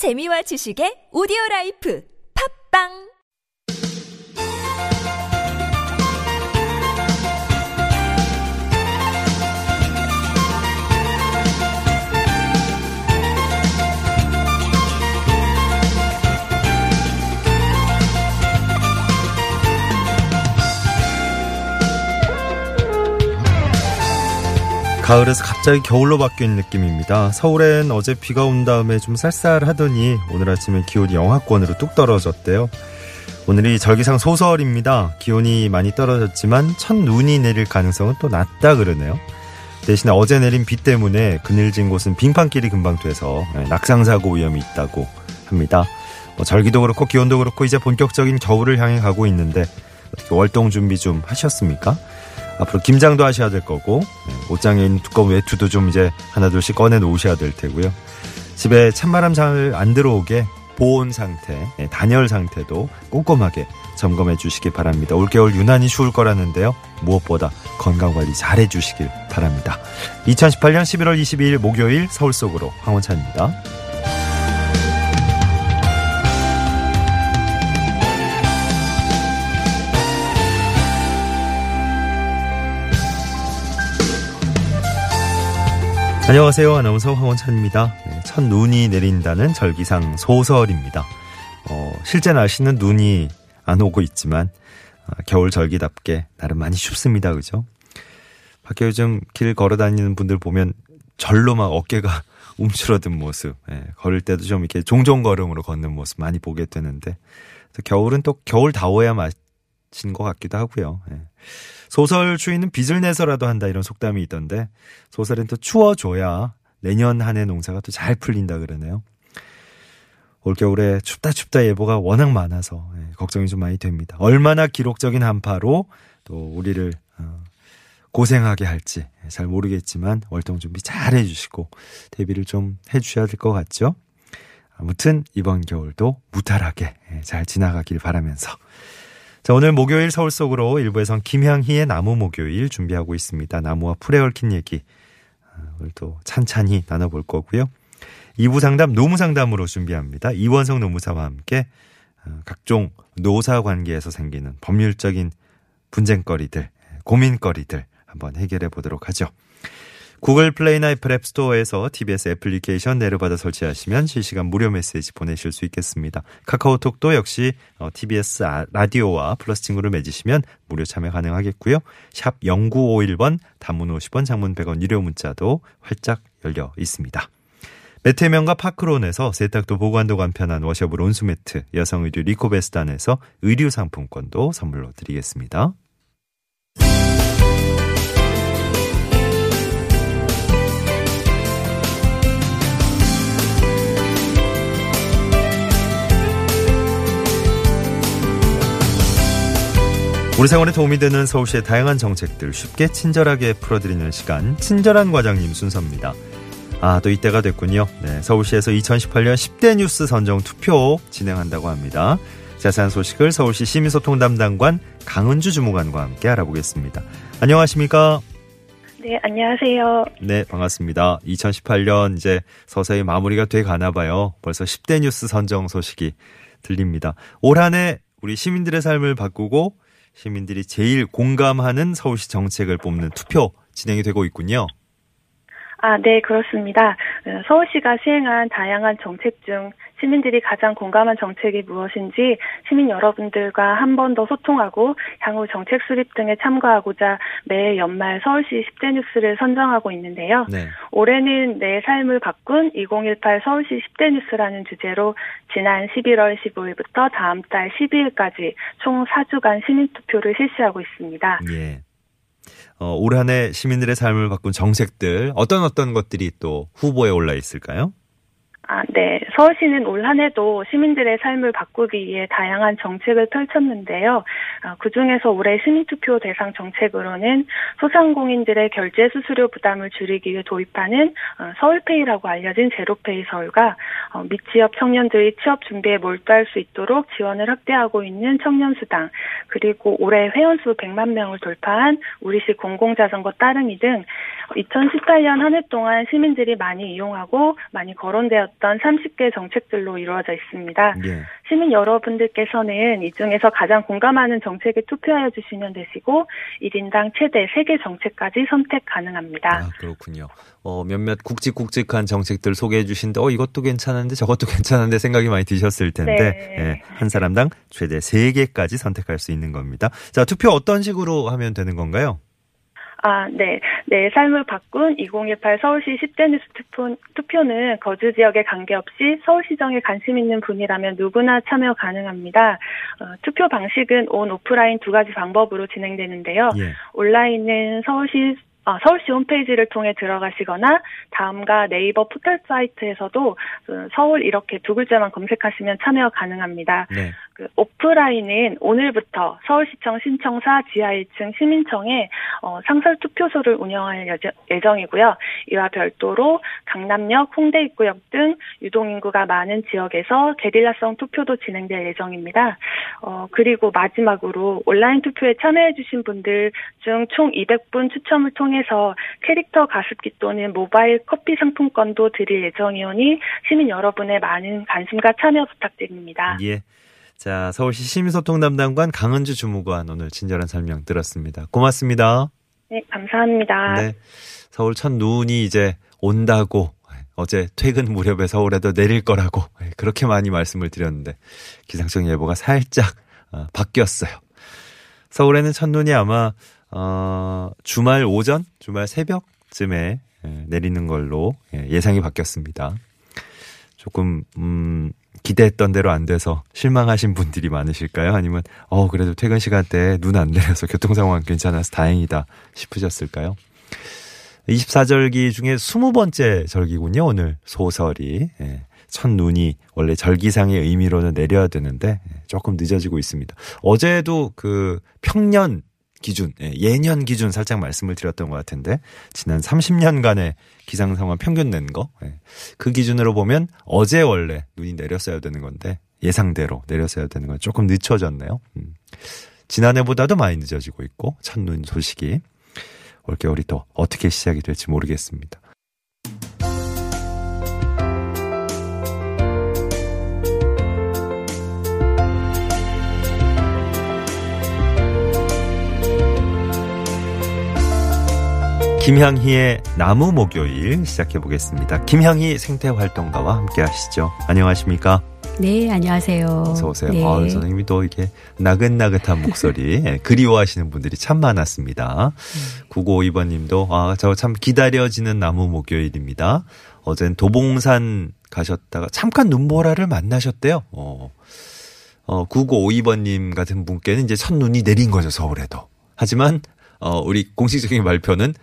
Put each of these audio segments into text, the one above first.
재미와 지식의 오디오 라이프. 팝빵 가을에서 갑자기 겨울로 바뀐 느낌입니다. 서울엔 어제 비가 온 다음에 좀 쌀쌀하더니 오늘 아침에 기온이 영하권으로 뚝 떨어졌대요. 오늘이 절기상 소설입니다. 기온이 많이 떨어졌지만 첫 눈이 내릴 가능성은 또 낮다 그러네요. 대신에 어제 내린 비 때문에 그늘진 곳은 빙판길이 금방 돼서 네, 낙상사고 위험이 있다고 합니다. 뭐 절기도 그렇고 기온도 그렇고 이제 본격적인 겨울을 향해 가고 있는데 어떻게 월동 준비 좀 하셨습니까? 앞으로 김장도 하셔야 될 거고 네, 옷장에 있는 두꺼운 외투도 좀 이제 하나둘씩 꺼내 놓으셔야 될 테고요. 집에 찬바람 잘 안 들어오게 보온 상태, 네, 단열 상태도 꼼꼼하게 점검해 주시기 바랍니다. 올겨울 유난히 추울 거라는데요. 무엇보다 건강관리 잘 해 주시길 바랍니다. 2018년 11월 22일 목요일 서울 속으로 황원찬입니다. 안녕하세요. 아나운서 황원찬입니다. 네, 첫 눈이 내린다는 절기상 소설입니다. 어, 실제 날씨는 눈이 안 오고 있지만 아, 겨울 절기답게 나름 많이 춥습니다. 그죠? 밖에 요즘 길 걸어 다니는 분들 보면 절로 막 어깨가 움츠러든 모습, 예, 걸을 때도 좀 이렇게 종종 걸음으로 걷는 모습 많이 보게 되는데 겨울은 또 겨울 다워야 맛 인것 같기도 하고요. 예. 소설 추위는 빚을 내서라도 한다 이런 속담이 있던데 소설은 또 추워줘야 내년 한 해 농사가 또 잘 풀린다 그러네요. 올겨울에 춥다 춥다 예보가 워낙 많아서 예, 걱정이 좀 많이 됩니다. 얼마나 기록적인 한파로 또 우리를 어, 고생하게 할지 잘 모르겠지만 월동 준비 잘 해주시고 대비를 좀 해주셔야 될 것 같죠. 아무튼 이번 겨울도 무탈하게 예, 잘 지나가길 바라면서 자, 오늘 목요일 서울 속으로 일부에선 김향희의 나무 목요일 준비하고 있습니다. 나무와 풀에 얽힌 얘기. 아, 오늘도 찬찬히 나눠볼 거고요. 2부 상담 노무 상담으로 준비합니다. 이원성 노무사와 함께 아, 각종 노사 관계에서 생기는 법률적인 분쟁거리들, 고민거리들 한번 해결해 보도록 하죠. 구글 플레이나 애플 앱스토어에서 TBS 애플리케이션 내려받아 설치하시면 실시간 무료 메시지 보내실 수 있겠습니다. 카카오톡도 역시 TBS 어, 라디오와 플러스 친구를 맺으시면 무료 참여 가능하겠고요. 샵 0951번 단문 50원 장문 100원 유료 문자도 활짝 열려 있습니다. 매태명과 파크론에서 세탁도 보관도 간편한 워셔블 온수매트, 여성 의류 리코베스단에서 의류 상품권도 선물로 드리겠습니다. 우리 생활에 도움이 되는 서울시의 다양한 정책들 쉽게 친절하게 풀어드리는 시간 친절한 과장님 순서입니다. 아, 또 이때가 됐군요. 네, 서울시에서 2018년 10대 뉴스 선정 투표 진행한다고 합니다. 자세한 소식을 서울시 시민소통 담당관 강은주 주무관과 함께 알아보겠습니다. 안녕하십니까? 네, 안녕하세요. 네, 반갑습니다. 2018년 이제 서서히 마무리가 돼 가나 봐요. 벌써 10대 뉴스 선정 소식이 들립니다. 올 한해 우리 시민들의 삶을 바꾸고 시민들이 제일 공감하는 서울시 정책을 뽑는 투표 진행이 되고 있군요. 아, 네, 그렇습니다. 어, 서울시가 시행한 다양한 정책 중 시민들이 가장 공감한 정책이 무엇인지 시민 여러분들과 한 번 더 소통하고 향후 정책 수립 등에 참고하고자 매 연말 서울시 10대 뉴스를 선정하고 있는데요. 네. 올해는 내 삶을 바꾼 2018 서울시 10대 뉴스라는 주제로 지난 11월 15일부터 다음 달 12일까지 총 4주간 시민 투표를 실시하고 있습니다. 예. 어, 올 한해 시민들의 삶을 바꾼 정책들 어떤 어떤 것들이 또 후보에 올라 있을까요? 아, 네. 서울시는 올 한 해도 시민들의 삶을 바꾸기 위해 다양한 정책을 펼쳤는데요. 어, 그중에서 올해 시민투표 대상 정책으로는 소상공인들의 결제 수수료 부담을 줄이기 위해 도입하는 어, 서울페이라고 알려진 제로페이 서울과 어, 밑지역 청년들이 취업 준비에 몰두할 수 있도록 지원을 확대하고 있는 청년수당 그리고 올해 회원수 100만 명을 돌파한 우리시 공공자전거 따릉이 등 2018년 한 해 동안 시민들이 많이 이용하고 많이 거론되었던 30개 정책들로 이루어져 있습니다. 예. 시민 여러분들께서는 이 중에서 가장 공감하는 정책에 투표하여 주시면 되시고 1인당 최대 3개 정책까지 선택 가능합니다. 아, 그렇군요. 어, 몇몇 굵직굵직한 정책들 소개해 주신데, 어, 이것도 괜찮은데, 저것도 괜찮은데 생각이 많이 드셨을 텐데, 네. 예, 한 사람당 최대 3개까지 선택할 수 있는 겁니다. 자, 투표 어떤 식으로 하면 되는 건가요? 아, 네. 내 삶을 바꾼 2018 서울시 10대 뉴스 투표, 투표 는 거주 지역에 관계없이 서울시정에 관심 있는 분이라면 누구나 참여 가능합니다. 어, 투표 방식은 온 오프라인 두 가지 방법으로 진행되는데요. 예. 온라인은 서울시 어, 서울시 홈페이지를 통해 들어가시거나 다음과 네이버 포털 사이트에서도 그 서울 이렇게 두 글자만 검색하시면 참여 가능합니다. 네. 그 오프라인은 오늘부터 서울시청 신청사 지하 1층 시민청에 어, 상설 투표소를 운영할 예정이고요. 이와 별도로 강남역, 홍대 입구역 등 유동 인구가 많은 지역에서 게릴라성 투표도 진행될 예정입니다. 어, 그리고 마지막으로 온라인 투표에 참여해주신 분들 중 총 200분 추첨을 통해서 캐릭터 가습기 또는 모바일 커피 상품권도 드릴 예정이오니 시민 여러분의 많은 관심과 참여 부탁드립니다. 예. 자, 서울시 시민소통 담당관 강은주 주무관 오늘 친절한 설명 들었습니다. 고맙습니다. 네, 감사합니다. 네. 서울 첫 눈이 이제 온다고 어제 퇴근 무렵에 서울에도 내릴 거라고 그렇게 많이 말씀을 드렸는데 기상청 예보가 살짝 어, 바뀌었어요. 서울에는 첫눈이 아마 어, 주말 오전, 주말 새벽쯤에 예, 내리는 걸로 예, 예상이 바뀌었습니다. 조금 음 기대했던 대로 안 돼서 실망하신 분들이 많으실까요? 아니면 어 그래도 퇴근 시간대에 눈안 내려서 교통 상황 괜찮아서 다행이다 싶으셨을까요? 24절기 중에 20번째 절기군요. 오늘 소설이 예, 첫 눈이 원래 절기상의 의미로는 내려야 되는데 예, 조금 늦어지고 있습니다. 어제도 그 평년 기준, 예, 예년 기준 살짝 말씀을 드렸던 것 같은데 지난 30년간의 기상 상황 평균 낸 거, 예, 그 기준으로 보면 어제 원래 눈이 내렸어야 되는 건데 예상대로 내렸어야 되는 건 조금 늦춰졌네요. 음. 지난해보다도 많이 늦어지고 있고 첫눈 소식이 올겨울이 또 어떻게 시작이 될지 모르겠습니다. 김향희의 나무 목요일 시작해 보겠습니다. 김향희 생태활동가와 함께 하시죠. 안녕하십니까? 네, 안녕하세요. 어서 오세요. 네. 아유, 선생님이 또 이렇게 나긋나긋한 목소리 예, 그리워하시는 분들이 참 많았습니다. 9952번 님도 아, 저 참 기다려지는 나무 목요일입니다. 어젠 도봉산 가셨다가 잠깐 눈보라를 만나셨대요. 어. 어, 9952번 님 같은 분께는 이제 첫눈이 내린 거죠, 서울에도. 하지만 어, 우리 공식적인 발표는 어,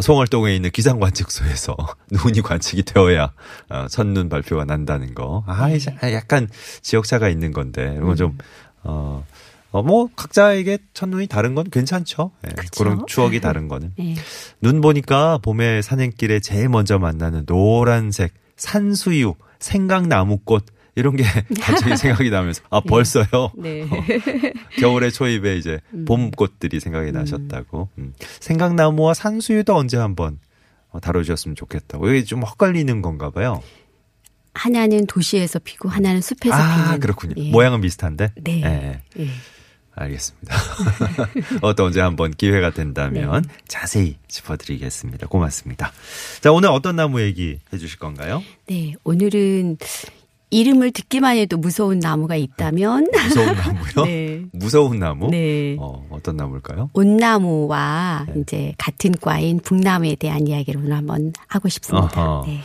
송월동에 있는 기상관측소에서 눈이 관측이 되어야 어, 첫눈 발표가 난다는 거. 아, 이제 약간 지역차가 있는 건데 이런 건좀 어, 어, 뭐 각자에게 첫눈이 다른 건 괜찮죠. 예, 그쵸. 그런 추억이 다른 거는. 네. 눈 보니까 봄에 산행길에 제일 먼저 만나는 노란색 산수유, 생강나무꽃 이런 게 갑자기 생각이 나면서 아 벌써요. 네. 어, 겨울의 초입에 이제 봄꽃들이 생각이 나셨다고. 음. 생강나무와 산수유도 언제 한번 어, 다뤄주셨으면 좋겠다고. 이게 좀 헛갈리는 건가 봐요. 하나는 도시에서 피고 하나는 숲에서 아 피는. 그렇군요. 예. 모양은 비슷한데. 네. 예, 예. 알겠습니다. 어떤 언제 한번 기회가 된다면 네. 자세히 짚어드리겠습니다. 고맙습니다. 자 오늘 어떤 나무 얘기 해주실 건가요? 네, 오늘은 이름을 듣기만 해도 무서운 나무가 있다면 무서운 나무요? 네. 무서운 나무? 네. 어, 어떤 나무일까요? 온나무와 네. 이제 같은 과인 북나무에 대한 이야기를 오늘 한번 하고 싶습니다. 네.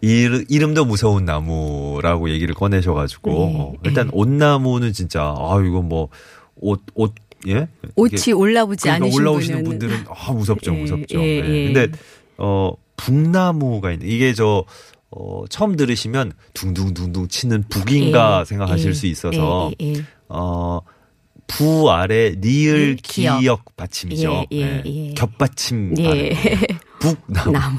이, 이름도 무서운 나무라고 얘기를 꺼내셔가지고 네. 어, 일단 옷나무는 진짜 아 이거 뭐옷옷 예? 옷이 올라오지 그러니까 않으신 올라오시는 분들은 아 무섭죠 예, 무섭죠. 예, 예. 예. 근데 어 북나무가 있는 이게 저 어, 처음 들으시면 둥둥둥둥 치는 북인가 예, 생각하실 예, 수 있어서 예, 예, 예. 어부 아래 니을 네, 기역. 기역 받침이죠. 예, 예, 네. 예. 겹받침. 예. 북나무. 나무.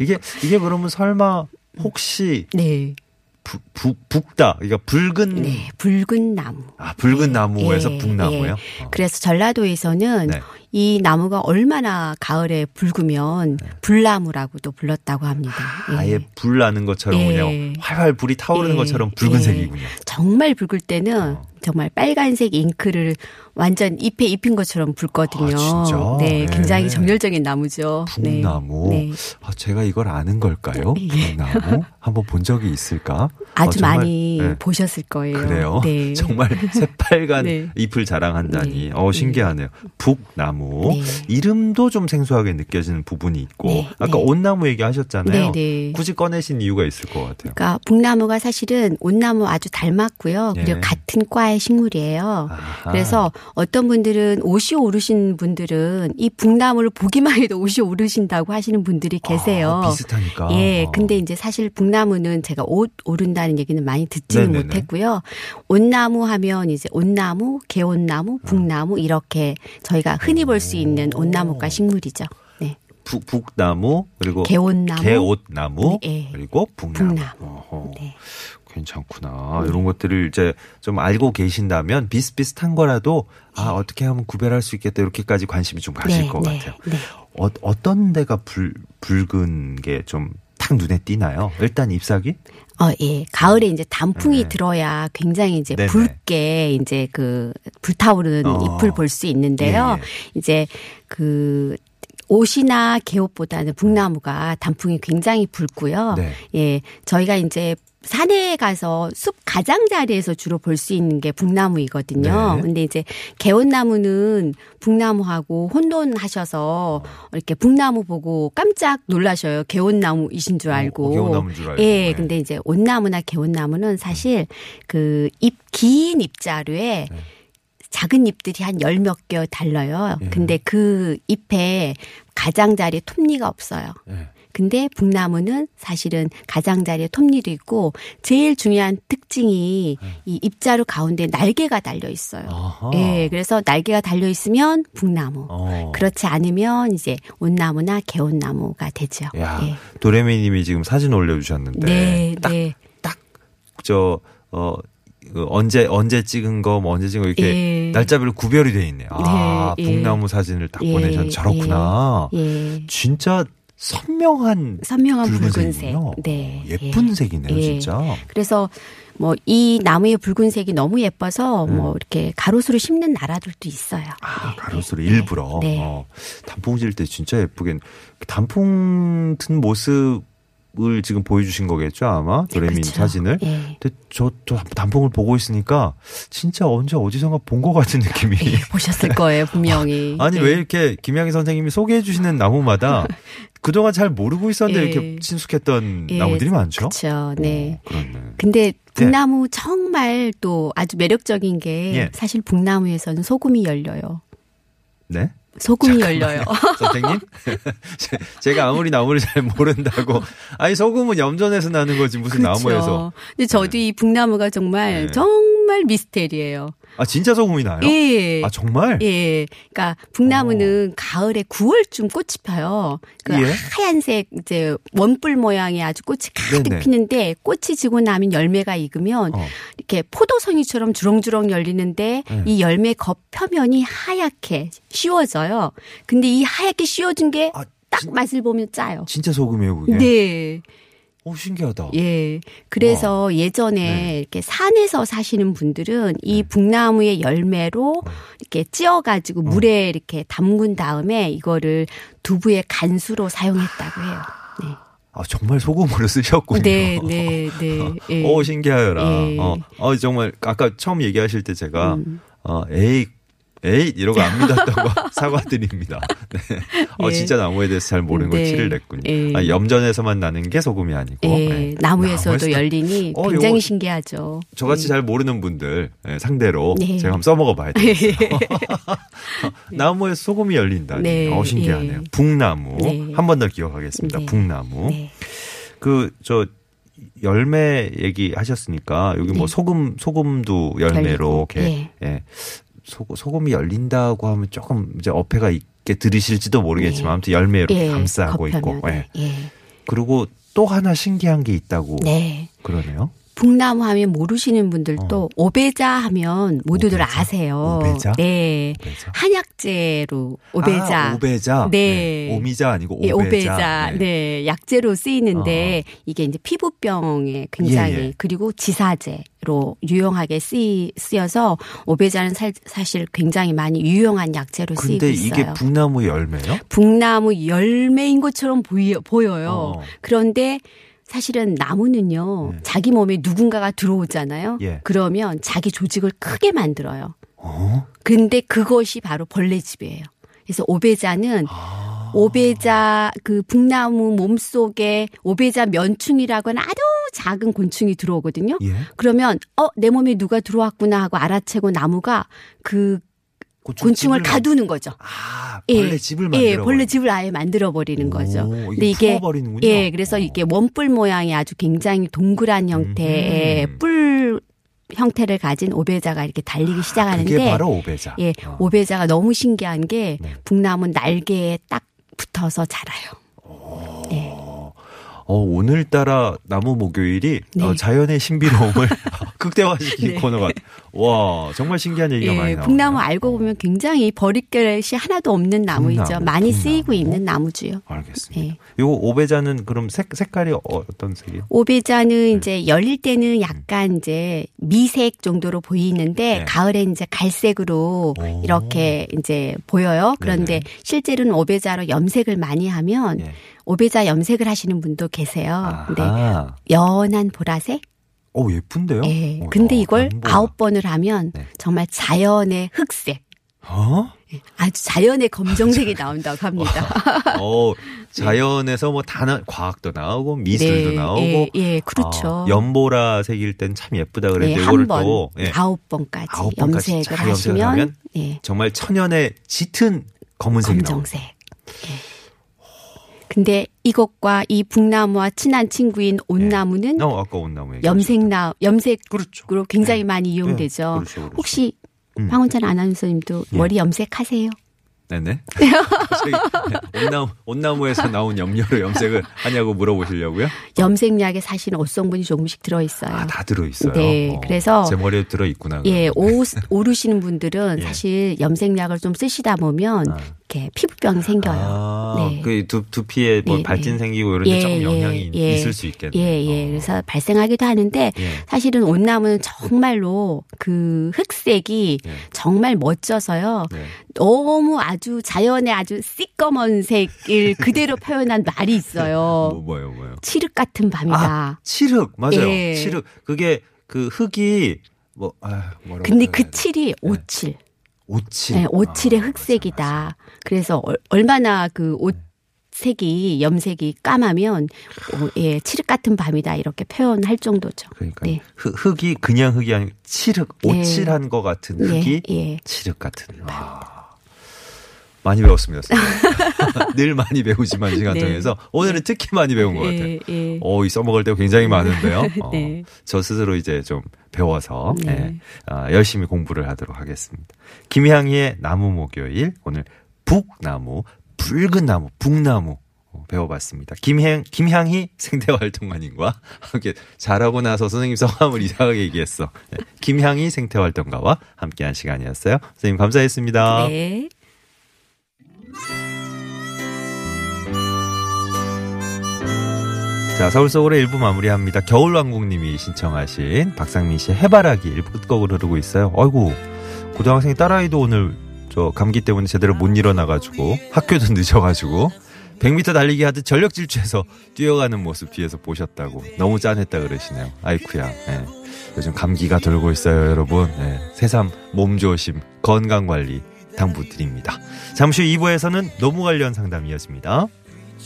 이게 이게 그러면 설마 혹시 네. 부, 부, 북다. 그러니까 붉은 네. 붉은 나무. 아, 붉은 나무에서 예, 북나무요? 예. 어. 그래서 전라도에서는 네. 이 나무가 얼마나 가을에 붉으면 불나무라고도 불렀다고 합니다. 예. 아예 불 나는 것처럼 예. 그냥 활활 불이 타오르는 예, 것처럼 예. 붉은색이군요. 정말 붉을 때는 어. 정말 빨간색 잉크를 완전 잎에 입힌 것처럼 붉거든요. 아? 네, 네. 굉장히 정열적인 나무죠. 네. 북나무. 네. 아, 제가 이걸 아는 걸까요? 북나무? 한번 본 적이 있을까? 아주 어, 정말, 많이 네. 보셨을 거예요. 그래요? 네. 정말 새빨간 네. 잎을 자랑한다니. 네. 어, 신기하네요. 북나무. 네. 이름도 좀 생소하게 느껴지는 부분이 있고. 네, 아까 네. 온나무 얘기하셨잖아요. 네, 네. 굳이 꺼내신 이유가 있을 것 같아요. 그러니까 북나무가 사실은 온나무 아주 닮았고요. 그리고 예. 같은 과의 식물이에요. 아하. 그래서 어떤 분들은 옷이 오르신 분들은 이 북나무를 보기만 해도 옷이 오르신다고 하시는 분들이 계세요. 아, 비슷하니까. 예, 어. 근데 이제 사실 북나무는 제가 옷 오른다는 얘기는 많이 듣지는 네네네. 못했고요. 온나무 하면 이제 온나무, 개온나무, 북나무 이렇게 저희가 흔히 볼 수 있는 온나무과 식물이죠. 네. 북, 북나무 그리고 개온나무, 개옷나무 네, 예. 그리고 북나무. 북나무. 네. 괜찮구나. 이런 것들을 이제 좀 알고 계신다면 비슷비슷한 거라도 아 어떻게 하면 구별할 수 있겠다 이렇게까지 관심이 좀 가실 네, 것 네, 같아요. 네. 어, 어떤 데가 불, 붉은 게 좀 탁 눈에 띄나요? 일단 잎사귀? 어, 예. 가을에 이제 단풍이 네. 들어야 굉장히 이제 네네. 붉게 이제 그 불타오르는 어. 잎을 볼 수 있는데요. 예, 예. 이제 그 옷이나 개옷보다는 북나무가 단풍이 굉장히 붉고요. 네. 예. 저희가 이제 산에 가서 숲 가장자리에서 주로 볼 수 있는 게 북나무이거든요. 네. 근데 이제 개온나무는 북나무하고 혼돈하셔서 이렇게 북나무 보고 깜짝 놀라셔요. 개온나무이신 줄 알고. 어, 개온나무인 줄 알고. 예. 네. 근데 이제 온나무나 개온나무는 사실 그 잎 긴 잎자루에 네. 작은 잎들이 한 열 몇 개 달려요. 예. 근데 그 잎에 가장자리에 톱니가 없어요. 예. 근데 북나무는 사실은 가장자리에 톱니도 있고 제일 중요한 특징이 이 잎자루 가운데 날개가 달려 있어요. 네. 아하. 예, 그래서 날개가 달려 있으면 북나무. 어. 그렇지 않으면 이제 온나무나 개온나무가 되죠. 야, 예. 도레미님이 지금 사진 올려주셨는데 네, 딱 네. 저, 어, 그 언제, 언제 찍은 거, 뭐 언제 찍은 거, 이렇게 예. 날짜별로 구별이 돼 있네. 아, 네, 예. 북나무 사진을 딱 예, 보내셨는데, 저렇구나. 예. 진짜 선명한 선명한 붉은색. 네. 예쁜 예. 색이네요, 예. 진짜. 그래서 뭐 이 나무의 붉은색이 너무 예뻐서 음. 뭐 이렇게 가로수로 심는 나라들도 있어요. 아, 네, 가로수로 네. 일부러. 네. 어, 단풍 지을 때 진짜 예쁘겠. 단풍 튼 모습 을 지금 보여주신 거겠죠, 아마 도레민 그렇죠. 사진을. 예. 근데 저또 단풍을 보고 있으니까 진짜 언제 어디선가 본 것 같은 느낌이. 보셨을 거예요, 분명히. 아니 예. 왜 이렇게 김양희 선생님이 소개해 주시는 나무마다 그동안 잘 모르고 있었는데 예. 이렇게 친숙했던 예, 나무들이 많죠. 그렇죠. 네. 어, 그렇네. 근데 북나무 정말 또 아주 매력적인 게 예. 사실 북나무에서는 소금이 열려요. 네. 소금이 열려요. 선생님? 제- 제가 아무리 나무를 잘 모른다고. 아니, 소금은 염전에서 나는 거지, 무슨 나무에서. 그렇죠. 근데 저도 이 북나무가 정말 네. 정말 미스테리예요. 아, 진짜 소금이 나요? 예. 아, 정말? 예. 그러니까 북나무는 가을에 9월쯤 꽃이 펴요. 그 예. 하얀색 이제 원뿔 모양의 아주 꽃이 가득 네네. 피는데 꽃이 지고 나면 열매가 익으면 어. 이렇게 포도송이처럼 주렁주렁 열리는데 네. 이 열매 겉 표면이 하얗게 씌워져요. 근데 이 하얗게 씌워진 게 아, 딱 맛을 보면 짜요. 진짜 소금이에요, 그게? 네. 오, 신기하다. 예. 그래서 예전에 네. 이렇게 산에서 사시는 분들은 이 북나무의 열매로 이렇게 찧어가지고 물에 이렇게 담근 다음에 이거를 두부의 간수로 사용했다고 해요. 네. 아, 정말 소금으로 쓰셨군요. 네, 네, 네. 예. 오, 신기하여라. 예. 어, 어, 정말, 아까 처음 얘기하실 때 제가, 음. 어, 에이, 에이, 이러고 안 믿었던 거 사과드립니다. 네. 어, 예. 진짜 나무에 대해서 잘 모르는 걸 네. 티를 냈군요. 예. 아, 염전에서만 나는 게 소금이 아니고. 예, 네. 나무에서도 나무에서- 열리니 어, 굉장히 신기하죠. 저같이 잘 모르는 분들 예, 상대로 네. 제가 한번 써먹어 봐야 되겠어요. 나무에 소금이 열린다니. 네. 어, 신기하네요. 예. 북나무. 네. 한번 더 기억하겠습니다. 네. 북나무. 네. 그, 저, 열매 얘기 하셨으니까 여기 뭐 네. 소금, 소금도 열매로 이렇게, 예. 소, 소금이 열린다고 하면 조금 이제 어폐가 있게 들으실지도 모르겠지만 예. 아무튼 열매로 예, 감싸고 있고. 예. 예. 그리고 또 하나 신기한 게 있다고 네. 그러네요. 북나무 하면 모르시는 분들도 오베자 하면 모두들 어. 오베자? 아세요. 오베자? 네. 오베자. 한약재로 오베자. 아, 오베자. 네. 오미자 아니고 오베자. 예, 오베자. 네. 약재로 쓰이는데 이게 이제 피부병에 굉장히 어. 예, 예. 그리고 지사제로 유용하게 쓰이, 쓰여서 오베자는 사, 사실 굉장히 많이 유용한 약재로 쓰이고 근데 있어요. 이게 북나무 열매요? 북나무 열매인 것처럼 보이, 보여요. 어. 그런데 사실은 나무는요, 네. 자기 몸에 누군가가 들어오잖아요. 예. 그러면 자기 조직을 크게 만들어요. 어? 근데 그것이 바로 벌레 집이에요. 그래서 오베자는 아. 오베자 그 북나무 몸 속에 오베자 면충이라고 하는 아주 작은 곤충이 들어오거든요. 예. 그러면 어 내 몸에 누가 들어왔구나 하고 알아채고 나무가 그 곤충 곤충을 가두는 거죠. 아, 예. 벌레 집을 만들어. 예, 벌레 집을 아예 만들어 버리는 거죠. 오, 근데 이게 이게 풀어버리는군요. 예, 그래서 이게 원뿔 모양이 아주 굉장히 동그란 형태의 음. 뿔 형태를 가진 오베자가 이렇게 달리기 시작하는데 그게 바로 오베자. 예, 어. 오베자가 너무 신기한 게 네. 북나무 날개에 딱 붙어서 자라요. 네. 어, 오늘따라 나무 목요일이 네. 어, 자연의 신비로움을 극대화시킨 네. 코너가 와 정말 신기한 얘기가 많이 예, 나와요. 북나무 알고 보면 굉장히 버릿결이 하나도 없는 나무이죠. 북나무, 많이 북나무. 쓰이고 있는 나무주요. 알겠습니다. 예. 요거 오베자는 그럼 색, 색깔이 어- 어떤 색이요? 오베자는 이제 열릴 때는 약간 이제 미색 정도로 보이는데 네. 가을에 이제 갈색으로 오. 이렇게 이제 보여요. 그런데 네네. 실제로는 오베자로 염색을 많이 하면 예. 오베자 염색을 하시는 분도 계세요. 근데 아하. 연한 보라색? 어 예쁜데요? 예. 어, 근데 어, 이걸. 아홉 번을 하면 네. 정말 자연의 흑색. 어? 아주 자연의 검정색이 나온다고 합니다. 어 자연에서 뭐 단어 과학도 나오고 미술도 네, 나오고 예, 예, 그렇죠. 어, 연보라색일 땐 참 예쁘다 예, 그랬는데 한 이거를 번, 또 예, 아홉 번까지 아홉 번까지 염색을 잘 염색을 하시면 하면 예, 정말 천연의 짙은 검은색이. 검정색. 예. 근데 이것과 이 북나무와 친한 친구인 온나무는 어, 아까 온나무. 염색나 염색으로 그렇죠. 굉장히 네. 많이 네, 이용되죠. 그렇죠, 그렇죠. 혹시 음. 황원찬 아나운서님도 예. 머리 염색하세요? 네네. 네, 온나무, 온나무에서 나온 염료로 염색을 하냐고 물어보시려고요? 염색약에 사실은 옷성분이 조금씩 들어 있어요. 아, 다 들어있어요. 네, 어, 그래서 제 머리에 들어있구나. 예. 오, 오르시는 분들은 예. 사실 염색약을 좀 쓰시다 보면 아. 이렇게 피부병이 생겨요. 아, 네. 그 두, 두피에 뭐 네, 발진 네. 생기고 이런 데 조금 영향이 예. 있을 수 있겠네요. 예, 예. 어. 그래서 발생하기도 하는데 예. 사실은 온나무는 정말로 그 흑색이 예. 정말 멋져서요. 네. 너무 아주 자연의 아주 새꺼먼 색을 그대로 표현한 말이 뭐, 있어요. 뭐요, 뭐요? 칠흑 같은 밤이다. 아, 칠흑, 맞아요. 예. 칠흑. 그게 그 흑이 뭐, 아, 뭐라고. 근데 그. 칠이 오칠. 오칠. 네, 오칠의 아, 흑색이다. 맞아, 맞아. 그래서 얼- 얼마나 그 옷 색이 염색이 까마면 어, 예, 칠흑 같은 밤이다 이렇게 표현할 정도죠. 그러니까 네. 흑, 흑이 그냥 흑이 아니고 칠흑, 네. 오칠한 것 같은 흑이 예, 예. 칠흑 같은. 아, 많이 배웠습니다. 늘 많이 배우지만 시간 네. 통해서 오늘은 특히 많이 배운 것 같아요. 예, 예. 오, 이 써먹을 때가 굉장히 많은데요. 어, 네. 저 스스로 이제 좀 배워서 네. 예, 아, 열심히 공부를 하도록 하겠습니다. 김향희의 나무 목요일 오늘 북나무, 붉은 나무, 북나무 어, 배워봤습니다. 김향 김향희 생태활동가님과 함께 잘하고 나서 선생님 성함을 이상하게 얘기했어. 네. 김향희 생태활동가와 함께한 시간이었어요. 선생님 감사했습니다. 네. 자, 서울 속으로 1부 마무리합니다. 겨울왕국님이 신청하신 박상민 씨의 해바라기 1부 끝곡으로 흐르고 있어요. 아이고, 고등학생 딸아이도 오늘 저 감기 때문에 제대로 못 일어나가지고 학교도 늦어가지고 100m 달리기 하듯 전력 질주해서 뛰어가는 모습 뒤에서 보셨다고 너무 짠했다 그러시네요. 아이쿠야. 예. 요즘 감기가 돌고 있어요, 여러분. 예. 새삼 몸 조심, 건강 관리 당부드립니다. 잠시 후 2부에서는 노무 관련 상담 이어집니다.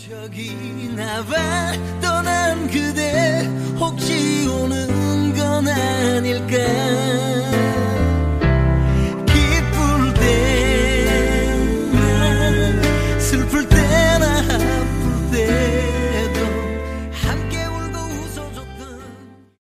저기 나와 떠난 그대 혹시 오는 건 아닐까